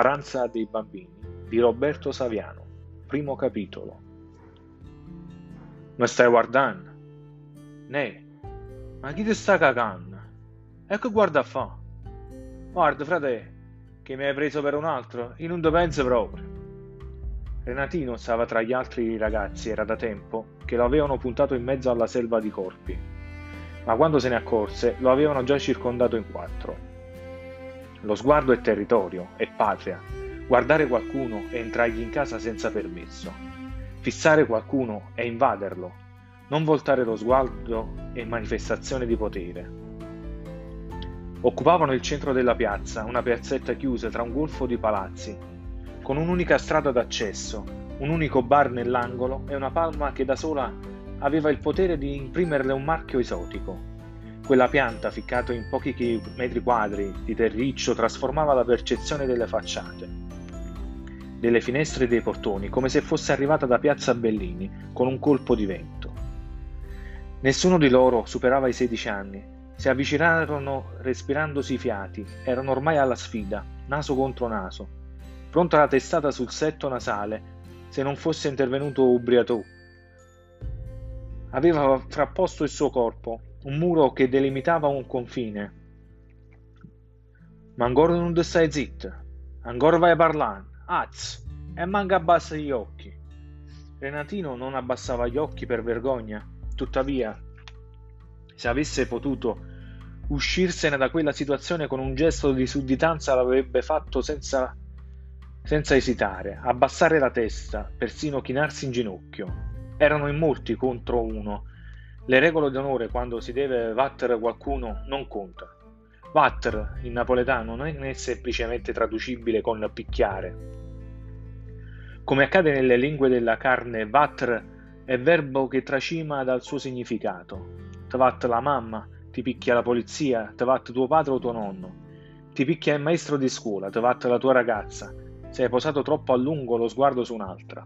Paranza dei bambini di Roberto Saviano, primo capitolo. Mi stai guardando? Ne, ma chi ti sta cagando? Ecco guarda fa. Guarda, frate, che mi hai preso per un altro? Io non te penso proprio. Renatino stava tra gli altri ragazzi, era da tempo che lo avevano puntato in mezzo alla selva di corpi, ma quando se ne accorse lo avevano già circondato in quattro. Lo sguardo è territorio, è patria. Guardare qualcuno è entrargli in casa senza permesso. Fissare qualcuno è invaderlo. Non voltare lo sguardo è manifestazione di potere. Occupavano il centro della piazza, una piazzetta chiusa tra un golfo di palazzi, con un'unica strada d'accesso, un unico bar nell'angolo e una palma che da sola aveva il potere di imprimerle un marchio esotico, quella pianta, ficcata in pochi metri quadri di terriccio, trasformava la percezione delle facciate, delle finestre e dei portoni, come se fosse arrivata da Piazza Bellini con un colpo di vento. Nessuno di loro superava i 16 anni. Si avvicinarono respirandosi i fiati, erano ormai alla sfida, naso contro naso, pronta la testata sul setto nasale, se non fosse intervenuto Ubriatò. Aveva frapposto il suo corpo, un muro che delimitava un confine. Ma ancora non stai zitto, ancora vai a parlare, az, e manca abbassa gli occhi. Renatino non abbassava gli occhi per vergogna, tuttavia, se avesse potuto uscirsene da quella situazione con un gesto di sudditanza l'avrebbe fatto senza, senza esitare, abbassare la testa, persino chinarsi in ginocchio. Erano in molti contro uno, le regole d'onore quando si deve battere qualcuno non contano. Vatter in napoletano non è semplicemente traducibile con picchiare. Come accade nelle lingue della carne, vatter è verbo che tracima dal suo significato. Tvat la mamma, ti picchia la polizia, tvat tuo padre o tuo nonno. Ti picchia il maestro di scuola, tvat la tua ragazza. Se hai posato troppo a lungo lo sguardo su un'altra.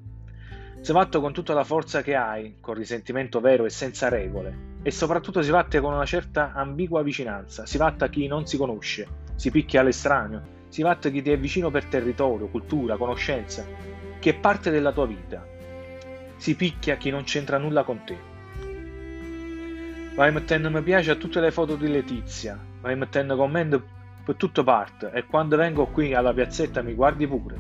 Si batte con tutta la forza che hai, con risentimento vero e senza regole, e soprattutto si batte con una certa ambigua vicinanza, si batte a chi non si conosce, si picchia all'estraneo, si batte a chi ti è vicino per territorio, cultura, conoscenza, che è parte della tua vita, si picchia chi non c'entra nulla con te. Vai mettendo mi piace a tutte le foto di Letizia, vai mettendo commenti per tutte parti e quando vengo qui alla piazzetta mi guardi pure,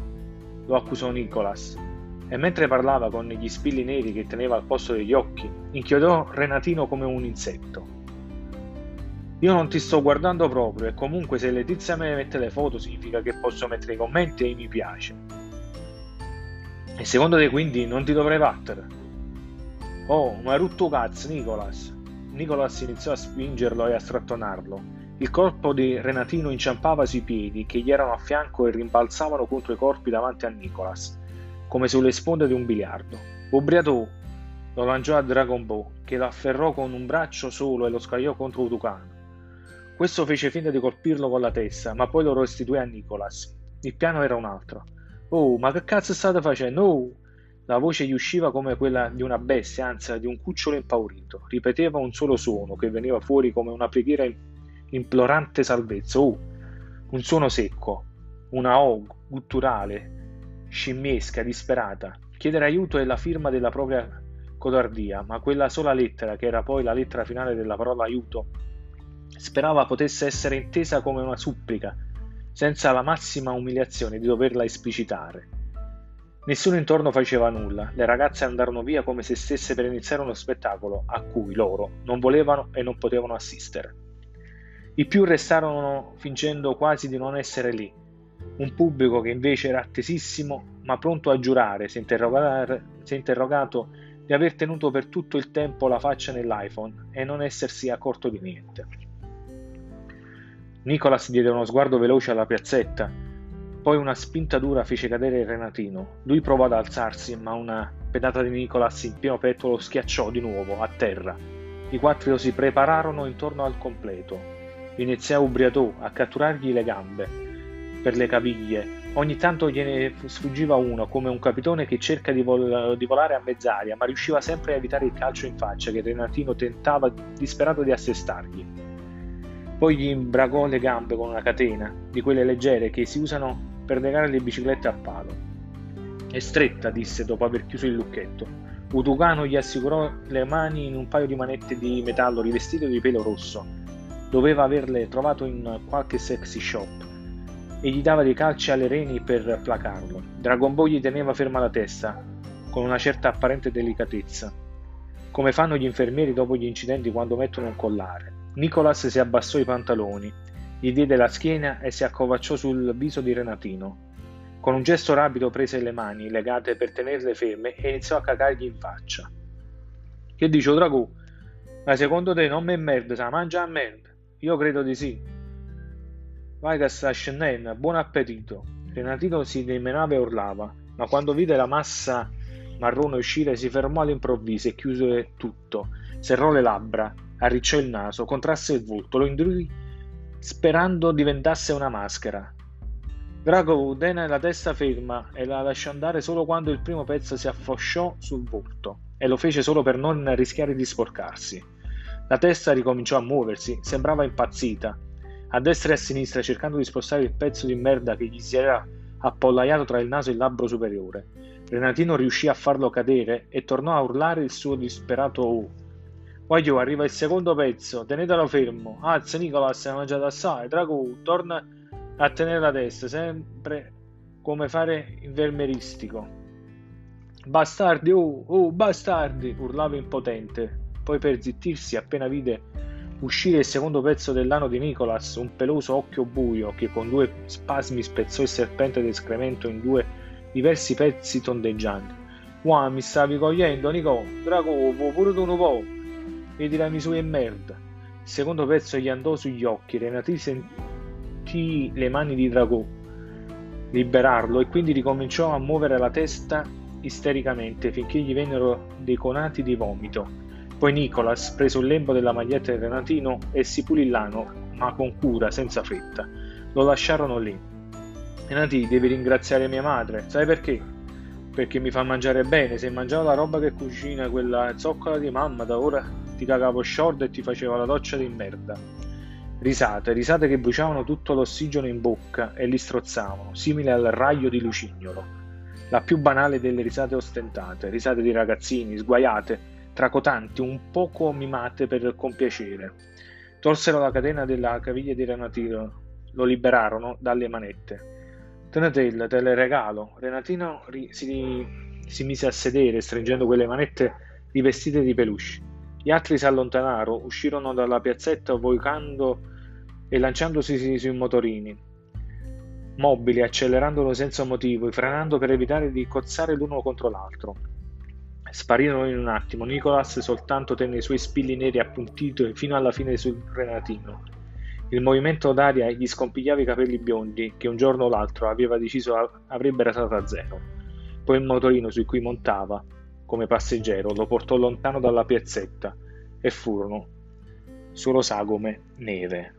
lo accusò Nicolas e mentre parlava con gli spilli neri che teneva al posto degli occhi, inchiodò Renatino come un insetto. Io non ti sto guardando proprio e comunque se Letizia me mette le foto significa che posso mettere i commenti e i mi piace. E secondo te quindi non ti dovrei battere? Oh, ma rutto cazzo, Nicolas. Nicolas iniziò a spingerlo e a strattonarlo. Il corpo di Renatino inciampava sui piedi che gli erano a fianco e rimbalzavano contro i corpi davanti a Nicolas come sulle sponde di un biliardo. Ubriatò lo lanciò a Dragon Ball, che lo afferrò con un braccio solo e lo scagliò contro Utucano. Questo fece finta di colpirlo con la testa, ma poi lo restituì a Nicholas. Il piano era un altro. Oh, ma che cazzo state facendo? Oh! La voce gli usciva come quella di una bestia, anzi di un cucciolo impaurito. Ripeteva un solo suono che veniva fuori come una preghiera implorante salvezza. Oh! Un suono secco, una O gutturale, scimmiesca, disperata. Chiedere aiuto è la firma della propria codardia, ma quella sola lettera, che era poi la lettera finale della parola aiuto, sperava potesse essere intesa come una supplica, senza la massima umiliazione di doverla esplicitare. Nessuno intorno faceva nulla, le ragazze andarono via come se stesse per iniziare uno spettacolo a cui loro non volevano e non potevano assistere. I più restarono fingendo quasi di non essere lì, un pubblico che invece era attesissimo, ma pronto a giurare, si è interrogato di aver tenuto per tutto il tempo la faccia nell'iPhone e non essersi accorto di niente. Nicolas diede uno sguardo veloce alla piazzetta, poi una spinta dura fece cadere il Renatino. Lui provò ad alzarsi, ma una pedata di Nicolas in pieno petto lo schiacciò di nuovo a terra. I quattro si prepararono intorno al completo. Iniziò Ubriatò a catturargli le gambe, per le caviglie. Ogni tanto gliene sfuggiva uno, come un capitone che cerca di, vol- di, volare a mezz'aria, ma riusciva sempre a evitare il calcio in faccia che Renatino tentava disperato di assestargli. Poi gli imbragò le gambe con una catena, di quelle leggere che si usano per legare le biciclette a palo. È stretta, disse dopo aver chiuso il lucchetto. Utucano gli assicurò le mani in un paio di manette di metallo rivestite di pelo rosso. Doveva averle trovato in qualche sexy shop e gli dava dei calci alle reni per placarlo. Dragon Ball gli teneva ferma la testa, con una certa apparente delicatezza, come fanno gli infermieri dopo gli incidenti quando mettono un collare. Nicholas si abbassò i pantaloni, gli diede la schiena e si accovacciò sul viso di Renatino. Con un gesto rapido prese le mani legate per tenerle ferme e iniziò a cacargli in faccia. Che dice, Dragù? Ma secondo te non mi merda, sa mangia a merda? Io credo di sì. Sta scendendo, buon appetito. Renatino si dimenava e urlava, ma quando vide la massa marrone uscire si fermò all'improvviso e chiuse tutto. Serrò le labbra, arricciò il naso, contrasse il volto, lo indurì sperando diventasse una maschera. Drago tenne la testa ferma e la lasciò andare solo quando il primo pezzo si affosciò sul volto, e lo fece solo per non rischiare di sporcarsi. La testa ricominciò a muoversi, sembrava impazzita, a destra e a sinistra cercando di spostare il pezzo di merda che gli si era appollaiato tra il naso e il labbro superiore. Renatino riuscì a farlo cadere e tornò a urlare il suo disperato oh. Voglio, arriva il secondo pezzo, tenetelo fermo. Alza Nicolas, hai mangiato assai. Drago, torna a tenere la testa, sempre come fare infermeristico. Bastardi, oh, oh, bastardi! urlava impotente. Poi per zittirsi, appena vide uscire il secondo pezzo dell'ano di Nicholas, un peloso occhio buio che con due spasmi spezzò il serpente d'escremento in due diversi pezzi tondeggianti. Wow, mi stavi cogliendo, Nico? Drago, pure tu un po'. Vedi la misura in merda. Il secondo pezzo gli andò sugli occhi, Renati sentì le mani di Dragò liberarlo e quindi ricominciò a muovere la testa istericamente finché gli vennero dei conati di vomito. Poi Nicholas prese un lembo della maglietta del Renatino e si pulì l'ano, ma con cura, senza fretta. Lo lasciarono lì. Renati, devi ringraziare mia madre, sai perché? Perché mi fa mangiare bene, se mangiavo la roba che cucina quella zoccola di mamma, da ora ti cagavo short e ti faceva la doccia di merda. Risate, risate che bruciavano tutto l'ossigeno in bocca e li strozzavano, simile al raglio di lucignolo. La più banale delle risate ostentate, risate di ragazzini, sguaiate, tracotanti, un poco mimate per compiacere. Tolsero la catena della caviglia di Renatino, lo liberarono dalle manette. Tenetelle, te le regalo. Renatino ri- si, si mise a sedere, stringendo quelle manette rivestite di peluche. Gli altri si allontanarono, uscirono dalla piazzetta vocando e lanciandosi sui motorini, mobili, accelerandolo senza motivo e frenando per evitare di cozzare l'uno contro l'altro. Sparirono in un attimo, Nicolas soltanto tenne i suoi spilli neri appuntiti fino alla fine sul Renatino. Il movimento d'aria gli scompigliava i capelli biondi che un giorno o l'altro aveva deciso avrebbe rasato a zero. Poi il motorino su cui montava, come passeggero, lo portò lontano dalla piazzetta e furono solo sagome neve.